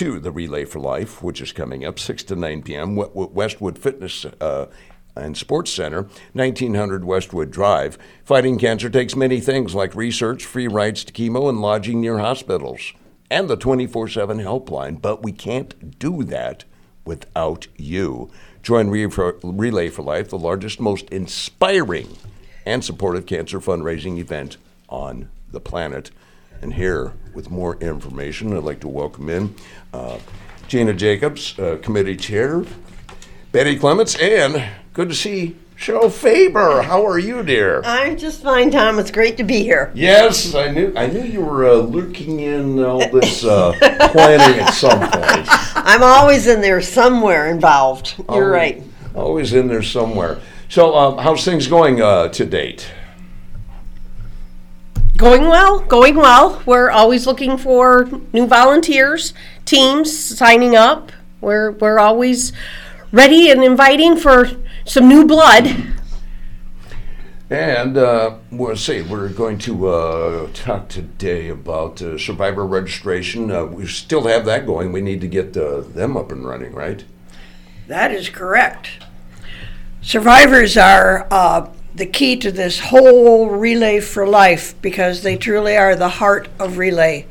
to the Relay for Life, which is coming up 6 to 9 p.m. Westwood Fitness uh, and Sports Center, 1900 Westwood Drive. Fighting cancer takes many things like research, free rides to chemo, and lodging near hospitals, and the 24 7 helpline, but we can't do that without you. Join Relay for Life, the largest, most inspiring and supportive cancer fundraising event on the planet. And here, with more information, I'd like to welcome in uh, Gina Jacobs, uh, committee chair, Betty Clements, and good to see Cheryl Faber. How are you, dear? I'm just fine, Tom. It's great to be here. Yes, I knew. I knew you were uh, lurking in all this uh, planning at some point. I'm always in there somewhere involved. You're always, right. Always in there somewhere. So, um, how's things going uh, to date? Going well, going well. We're always looking for new volunteers, teams signing up. We're we're always ready and inviting for some new blood. And uh, we'll see. We're going to uh, talk today about uh, survivor registration. Uh, we still have that going. We need to get uh, them up and running, right? That is correct. Survivors are uh, the key to this whole Relay for Life because they truly are the heart of Relay.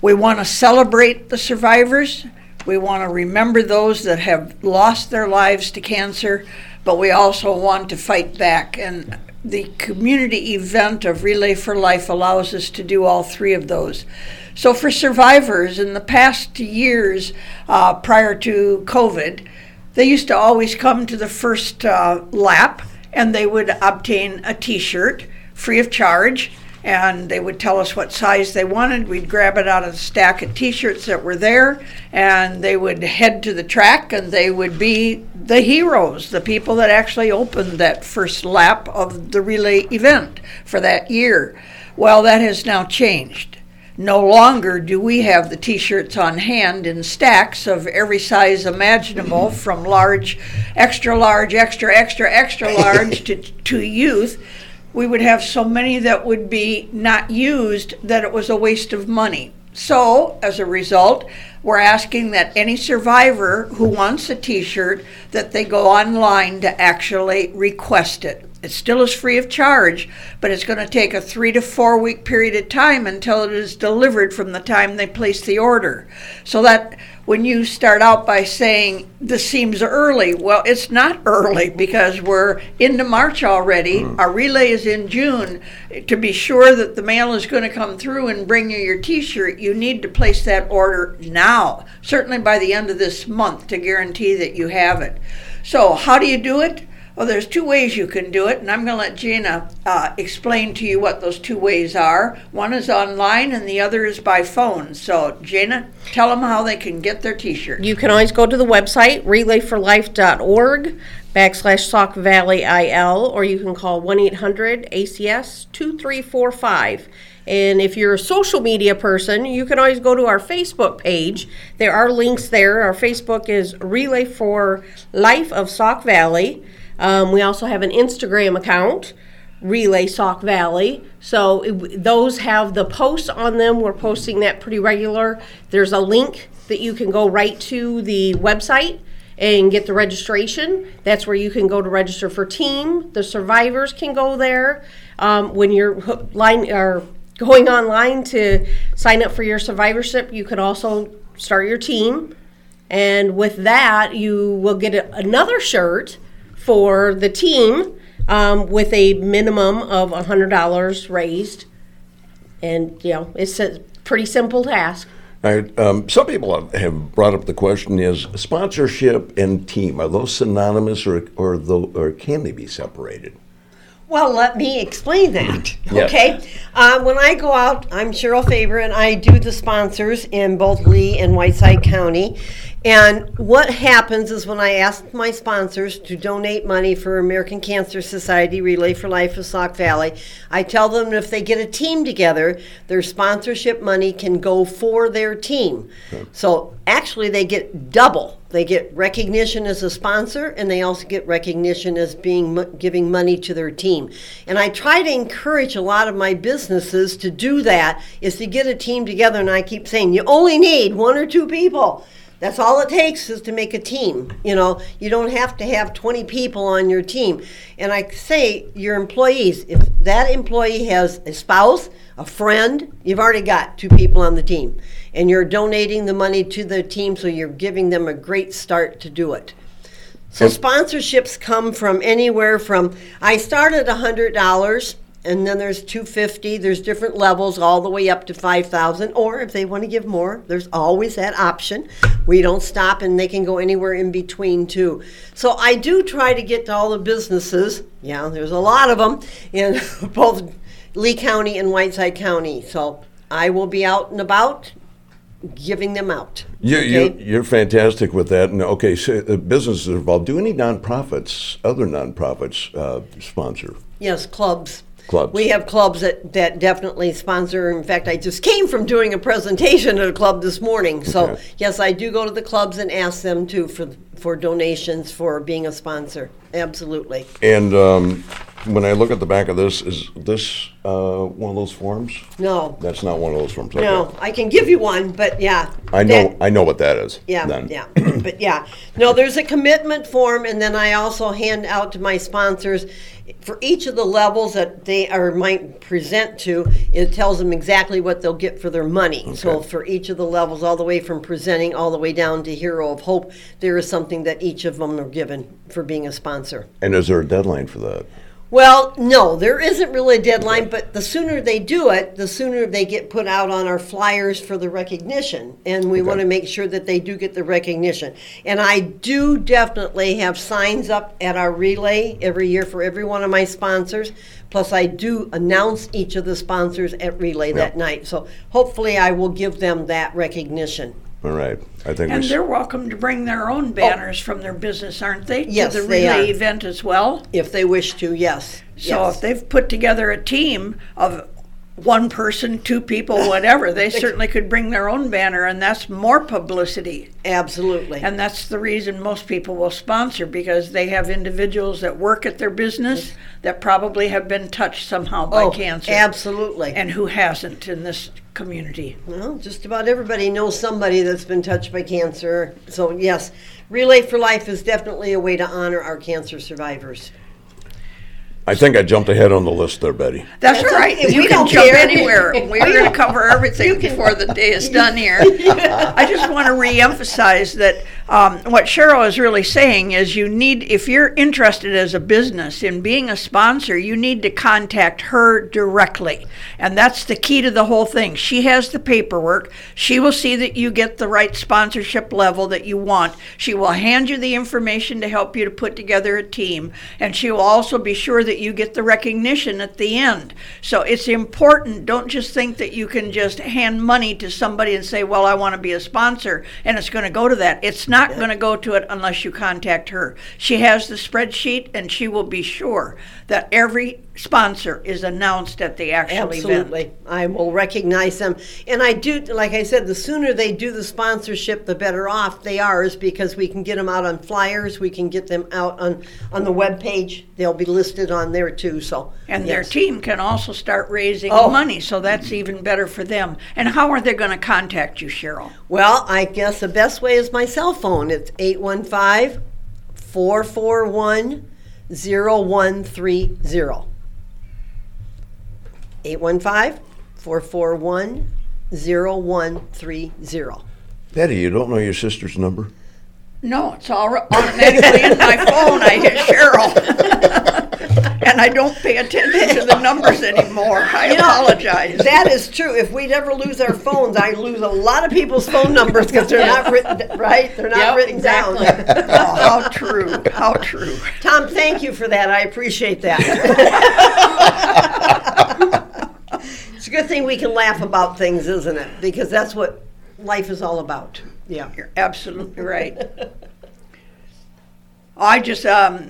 We want to celebrate the survivors. We want to remember those that have lost their lives to cancer, but we also want to fight back. And the community event of Relay for Life allows us to do all three of those. So, for survivors in the past years uh, prior to COVID, they used to always come to the first uh, lap and they would obtain a t shirt free of charge. And they would tell us what size they wanted. We'd grab it out of the stack of t shirts that were there, and they would head to the track and they would be the heroes, the people that actually opened that first lap of the relay event for that year. Well, that has now changed. No longer do we have the t shirts on hand in stacks of every size imaginable, from large, extra large, extra, extra, extra large to, to youth. We would have so many that would be not used that it was a waste of money. So, as a result, we're asking that any survivor who wants a t shirt that they go online to actually request it. It still is free of charge, but it's going to take a three to four week period of time until it is delivered from the time they place the order. So that when you start out by saying this seems early, well, it's not early because we're into March already. Mm. Our relay is in June. To be sure that the mail is going to come through and bring you your t shirt, you need to place that order now, certainly by the end of this month to guarantee that you have it. So, how do you do it? Well, there's two ways you can do it, and I'm going to let Gina uh, explain to you what those two ways are. One is online, and the other is by phone. So, Gina, tell them how they can get their T-shirt. You can always go to the website relayforlife.org backslash Sauk Valley IL, or you can call 1 800 ACS 2345. And if you're a social media person, you can always go to our Facebook page. There are links there. Our Facebook is Relay for Life of Sauk Valley. Um, we also have an Instagram account, Relay Sauk Valley. So it, those have the posts on them. We're posting that pretty regular. There's a link that you can go right to the website and get the registration. That's where you can go to register for team. The survivors can go there. Um, when you're line or going online to sign up for your survivorship, you can also start your team. And with that, you will get another shirt for the team um, with a minimum of $100 raised. And, you know, it's a pretty simple task. Right. Um, some people have brought up the question: Is sponsorship and team are those synonymous, or or, or can they be separated? Well, let me explain that. Yes. Okay. Uh, when I go out, I'm Cheryl Faber, and I do the sponsors in both Lee and Whiteside County. And what happens is when I ask my sponsors to donate money for American Cancer Society Relay for Life of Sauk Valley, I tell them if they get a team together, their sponsorship money can go for their team. Okay. So actually, they get double They get recognition as a sponsor, and they also get recognition as being giving money to their team. And I try to encourage a lot of my businesses to do that. Is to get a team together, and I keep saying you only need one or two people. That's all it takes is to make a team. You know, you don't have to have 20 people on your team. And I say your employees, if that employee has a spouse, a friend, you've already got two people on the team. And you're donating the money to the team, so you're giving them a great start to do it. So sponsorships come from anywhere from I started a hundred dollars and then there's 250 there's different levels all the way up to 5000 or if they want to give more there's always that option we don't stop and they can go anywhere in between too so i do try to get to all the businesses yeah there's a lot of them in both lee county and whiteside county so i will be out and about giving them out You, you, okay? you're fantastic with that. And okay, so uh, businesses involved. Do any nonprofits, other nonprofits, uh, sponsor? Yes, clubs. Clubs. We have clubs that, that definitely sponsor. In fact, I just came from doing a presentation at a club this morning. So Okay. yes, I do go to the clubs and ask them to for for donations for being a sponsor. Absolutely. And um, when I look at the back of this, is this uh, one of those forms? No, That's not one of those forms. Okay. no, I can give you one, but yeah. I know. that- I know what that is. Yeah, then. yeah, but yeah, no. There's a commitment form, and then I also hand out to my sponsors for each of the levels that they are might present to. It tells them exactly what they'll get for their money. So for each of the levels, all the way from presenting all the way down to Hero of Hope, there is something that each of them are given for being a sponsor. And is there a deadline for that? Well, no, there isn't really a deadline, but the sooner they do it, the sooner they get put out on our flyers for the recognition. And we Okay. want to make sure that they do get the recognition. And I do definitely have signs up at our relay every year for every one of my sponsors. Plus, I do announce each of the sponsors at relay that night. So hopefully, I will give them that recognition. All right. I think And we. they're welcome to bring their own oh. banners from their business, aren't they? Yes, To the they relay are. event as well. If they wish to, yes. So yes. if they've put together a team of one person, two people, whatever, they certainly could bring their own banner, and that's more publicity. Absolutely. And that's the reason most people will sponsor because they have individuals that work at their business that probably have been touched somehow by oh, cancer. Absolutely. And who hasn't in this community? Well, just about everybody knows somebody that's been touched by cancer. So, yes, Relay for Life is definitely a way to honor our cancer survivors. I think I jumped ahead on the list there, Betty. That's, That's right. okay. You We can don't jump care. anywhere. We're going to cover everything before the day is done here. I just want to reemphasize that um, what Cheryl is really saying is you need, if you're interested as a business in being a sponsor, you need to contact her directly. And that's the key to the whole thing. She has the paperwork. She will see that you get the right sponsorship level that you want. She will hand you the information to help you to put together a team. And she will also be sure that you get the recognition at the end. So it's important. Don't just think that you can just hand money to somebody and say, well, I want to be a sponsor, and it's going to go to that. It's not going to go to it unless you contact her. She has the spreadsheet, and she will be sure that every sponsor is announced at the actual event. Absolutely. I will recognize them. And I do, like I said, the sooner they do the sponsorship, the better off they are, is because we can get them out on flyers, we can get them out on, on the web page. They'll be listed on there too. So, And their team can also start raising Oh. money, so that's even better for them. And how are they going to contact you, Cheryl? Well, I guess the best way is my cell phone. It's 815 441 0130. 815 441 0130. Betty, you don't know your sister's number? No, it's all automatically in my phone. I hit Cheryl. and I don't pay attention to the numbers anymore. I apologize. That is true. If we'd ever lose our phones, I lose a lot of people's phone numbers because they're not written, right? They're not Yep, written exactly. down. Oh, how true. How true. Tom, thank you for that. I appreciate that. it's a good thing we can laugh about things, isn't it? Because that's what life is all about. Yeah. You're absolutely right. I just um,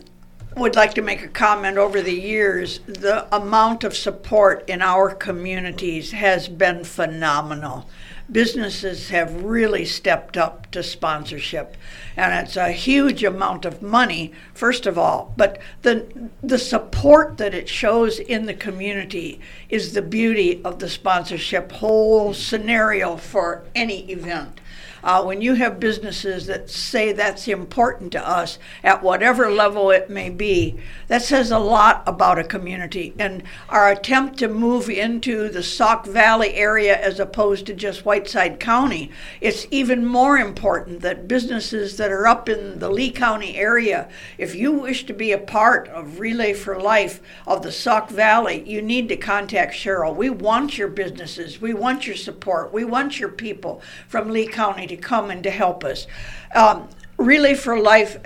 would like to make a comment over the years. The amount of support in our communities has been phenomenal. Businesses have really stepped up to sponsorship. And it's a huge amount of money, first of all. But the, the support that it shows in the community is the beauty of the sponsorship whole scenario for any event. Uh, when you have businesses that say that's important to us at whatever level it may be, that says a lot about a community. And our attempt to move into the Sauk Valley area as opposed to just Whiteside County, it's even more important that businesses that are up in the Lee County area, if you wish to be a part of Relay for Life of the Sauk Valley, you need to contact Cheryl. We want your businesses, we want your support, we want your people from Lee County to come and to help us. Um, Relay for Life,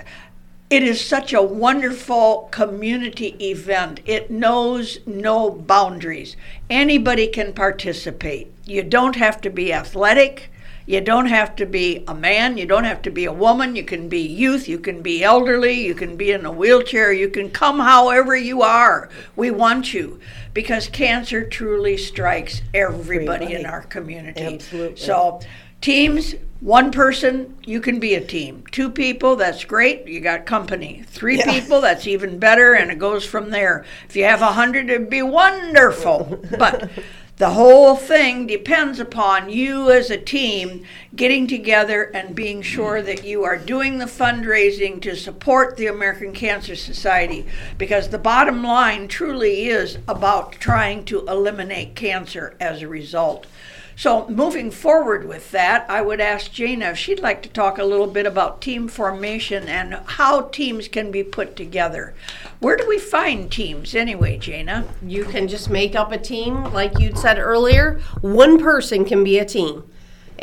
it is such a wonderful community event. It knows no boundaries. Anybody can participate. You don't have to be athletic. You don't have to be a man, you don't have to be a woman, you can be youth, you can be elderly, you can be in a wheelchair, you can come however you are. We want you because cancer truly strikes everybody, in our community. Absolutely. So, teams, one person, you can be a team. Two people, that's great, you got company. Three Yeah. people, that's even better, and it goes from there. If you have a hundred, it'd be wonderful. But the whole thing depends upon you as a team getting together and being sure that you are doing the fundraising to support the American Cancer Society because the bottom line truly is about trying to eliminate cancer as a result. So, moving forward with that, I would ask Jana if she'd like to talk a little bit about team formation and how teams can be put together. Where do we find teams anyway, Jana? You can just make up a team, like you'd said earlier. One person can be a team.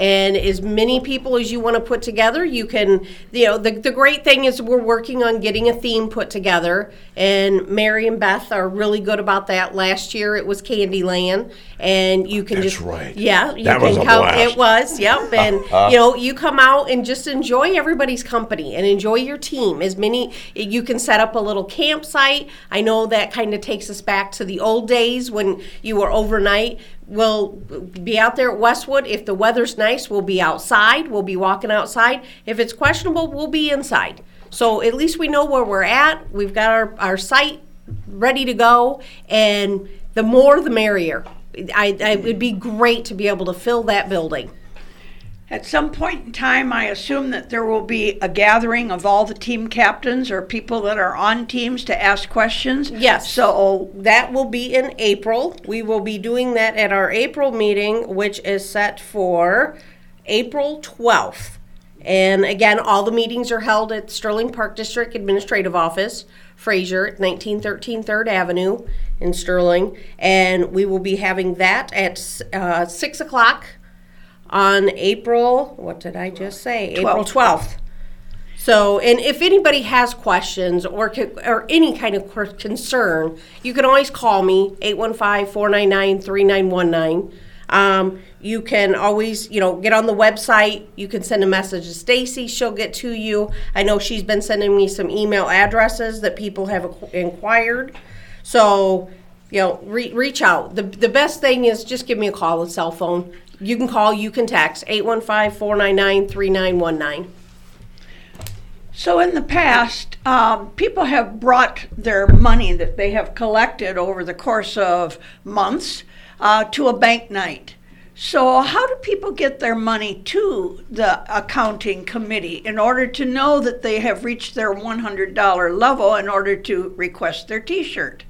And as many people as you want to put together, you can, you know, the, the great thing is we're working on getting a theme put together. And Mary and Beth are really good about that. Last year it was Candyland. And you can That's just, right. yeah, you That can was a come. blast. It was, yep. And, you know, you come out and just enjoy everybody's company and enjoy your team. As many, you can set up a little campsite. I know that kind of takes us back to the old days when you were overnight. We'll be out there at Westwood. If the weather's nice, we'll be outside. We'll be walking outside. If it's questionable, we'll be inside. So at least we know where we're at. We've got our, our site ready to go. And the more, the merrier. I, I, it would be great to be able to fill that building. At some point in time, I assume that there will be a gathering of all the team captains or people that are on teams to ask questions. Yes. So, That will be in April. We will be doing that at our April meeting, which is set for April 12th. And again, all the meetings are held at Sterling Park District Administrative Office, Fraser, at 1913 3rd Avenue in Sterling. And we will be having that at uh, 6 o'clock on April, what did I just say? April 12th. So, and if anybody has questions or or any kind of concern, you can always call me 815-499-3919. Um, you can always, you know, get on the website. You can send a message to Stacy. She'll get to you. I know she's been sending me some email addresses that people have inquired. So, you know, re- reach out. The, the best thing is just give me a call, a cell phone. You can call, you can text 815-499-3919. so in the past, um, people have brought their money that they have collected over the course of months uh, to a bank night. So, how do people get their money to the accounting committee in order to know that they have reached their $100 level in order to request their t shirt?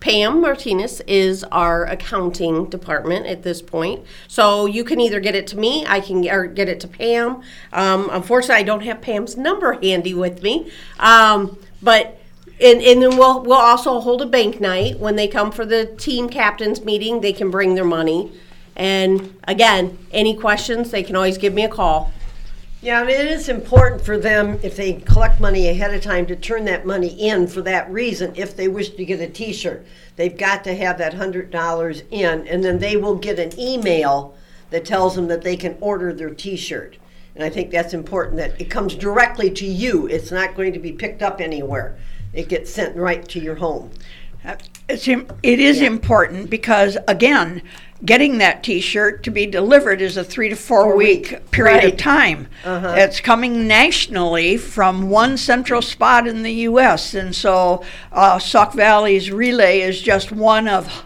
Pam Martinez is our accounting department at this point. So you can either get it to me, I can or get it to Pam. Um, unfortunately, I don't have Pam's number handy with me. Um, but and, and then we'll we'll also hold a bank night when they come for the team captains meeting. They can bring their money. And again, any questions, they can always give me a call. Yeah, and it is important for them, if they collect money ahead of time, to turn that money in for that reason. If they wish to get a T-shirt, they've got to have that hundred dollars in, and then they will get an email that tells them that they can order their T-shirt. And I think that's important that it comes directly to you. It's not going to be picked up anywhere. It gets sent right to your home. Uh, It's, it is important because, again, getting that T-shirt to be delivered is a three to four week week. period of Right. time. It's coming nationally from one central spot in the U.S., and so uh, Sauk Valley's relay is just one of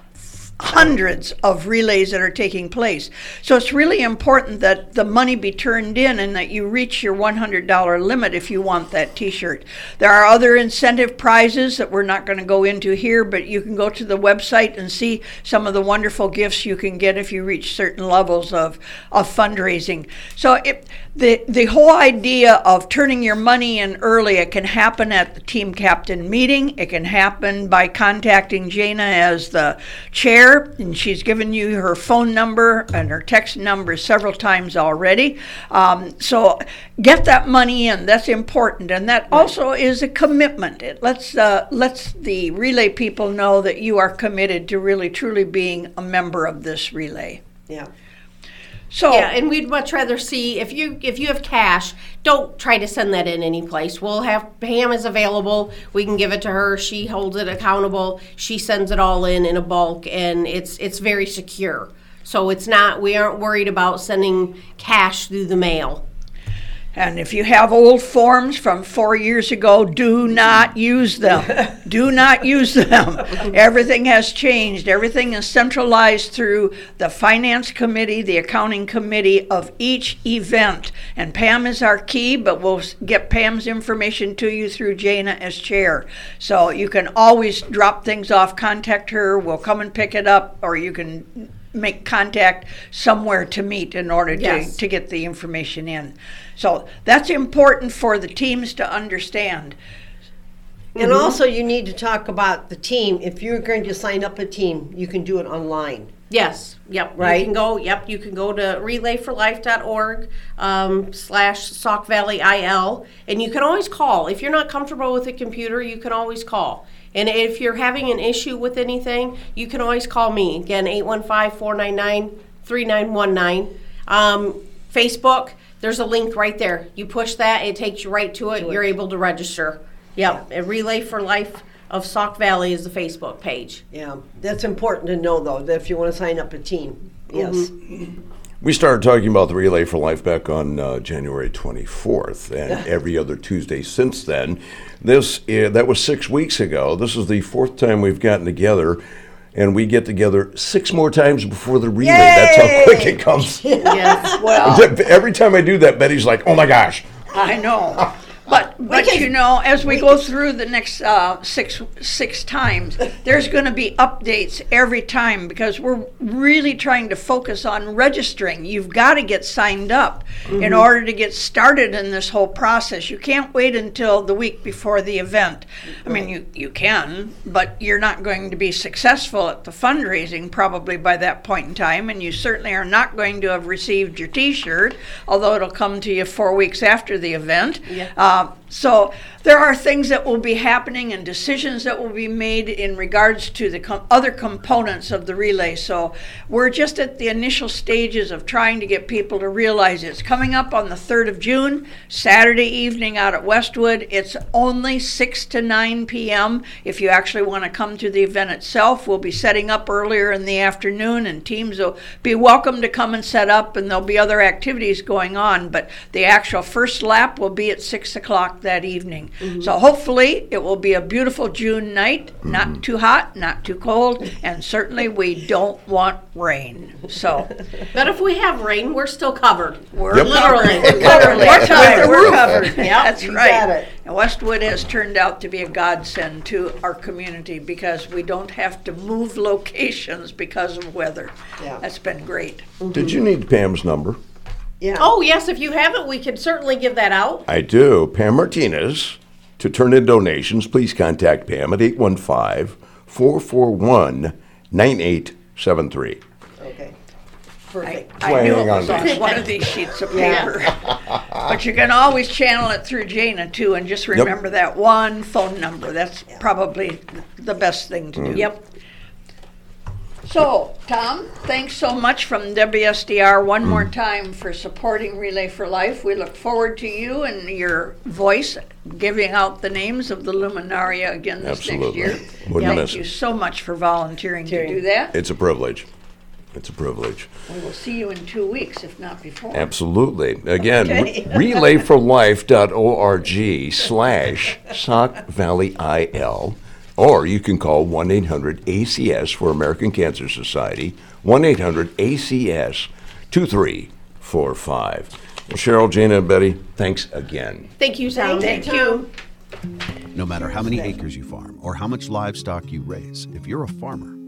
hundreds of relays that are taking place. So it's really important that the money be turned in and that you reach your $100 limit if you want that t-shirt. There are other incentive prizes that we're not going to go into here, but you can go to the website and see some of the wonderful gifts you can get if you reach certain levels of, of fundraising. So it, the, the whole idea of turning your money in early, it can happen at the team captain meeting. It can happen by contacting Jana as the chair, and she's given you her phone number and her text number several times already. Um, so get that money in. That's important, and that also is a commitment. It lets uh, lets the relay people know that you are committed to really truly being a member of this relay. Yeah. So Yeah, and we'd much rather see if you if you have cash, don't try to send that in any place. We'll have Pam is available. We can give it to her. She holds it accountable. She sends it all in in a bulk, and it's it's very secure. So it's not we aren't worried about sending cash through the mail. And if you have old forms from four years ago, do not use them. do not use them. Everything has changed. Everything is centralized through the finance committee, the accounting committee of each event. And Pam is our key, but we'll get Pam's information to you through Jana as chair. So you can always drop things off, contact her, we'll come and pick it up, or you can make contact somewhere to meet in order to, Yes. to get the information in. So that's important for the teams to understand. And also, you need to talk about the team. If you're going to sign up a team, you can do it online. Yes, yep. Right. You can go, yep, you can go to relayforlife.org um, slash Sauk Valley IL, and you can always call. If you're not comfortable with a computer, you can always call. And if you're having an issue with anything, you can always call me. Again, 815-499-3919. Um, Facebook, there's a link right there. You push that, it takes you right to it. You're able to register. Yep, and Relay for Life of Sauk Valley is the Facebook page. Yeah, that's important to know, though, that if you want to sign up a team. Yes. We started talking about the Relay for Life back on uh, January 24th, and every other Tuesday since then. This uh, that was six weeks ago. This is the fourth time we've gotten together, and we get together six more times before the relay. That's how quick it comes. Yes. Well, every time I do that, Betty's like, "Oh my gosh!" I know. But, but can- you know, as we go through the next uh, six six times, there's going to be updates every time because we're really trying to focus on registering. You've got to get signed up in order to get started in this whole process. You can't wait until the week before the event. I mean, you, you can, but you're not going to be successful at the fundraising probably by that point in time, and you certainly are not going to have received your T-shirt, although it'll come to you four weeks after the event. Yeah. Uh, so there are things that will be happening and decisions that will be made in regards to the com- other components of the relay. So we're just at the initial stages of trying to get people to realize it's coming up on the 3rd of June, Saturday evening out at Westwood. It's only 6 to 9 p.m. If you actually want to come to the event itself, we'll be setting up earlier in the afternoon and teams will be welcome to come and set up and there'll be other activities going on. But the actual first lap will be at 6 o'clock that evening. Mm-hmm. So hopefully it will be a beautiful June night, not mm-hmm. too hot, not too cold, and certainly we don't want rain. So But if we have rain, we're still covered. we're Yep. Literally. Literally, We're covered. we're covered. Yep. That's You right. got it. And Westwood has turned out to be a godsend to our community because we don't have to move locations because of weather. Yeah. That's been great. Did mm-hmm. you need Pam's number? Yeah. Oh, yes, if you haven't, we can certainly give that out. I do. Pam Martinez. To turn in donations, please contact Pam at 815 441 9873. Okay. I, Perfect. I Why, knew hang it on was a on minute. one of these sheets of paper. But you can always channel it through Jana too, and just remember that one phone number. That's probably the best thing to do. Mm. Yep. So, Tom, thanks so much from WSDR one more Mm. time for supporting Relay for Life. We look forward to you and your voice giving out the names of the luminaria again this next Absolutely. year. Wouldn't Thank miss you it. so much for volunteering to Volunteering. do that. It's a privilege. It's a privilege. We will see you in two weeks, if not before. Absolutely. Again, Okay. re- relayforlife.org slash Sauk Valley IL, or you can call 1 800 ACS for American Cancer Society, 1 800 ACS 2345. Well, Cheryl, Jana, and Betty, thanks again. Thank you, Tom. Thank you. No matter how many acres you farm or how much livestock you raise, if you're a farmer,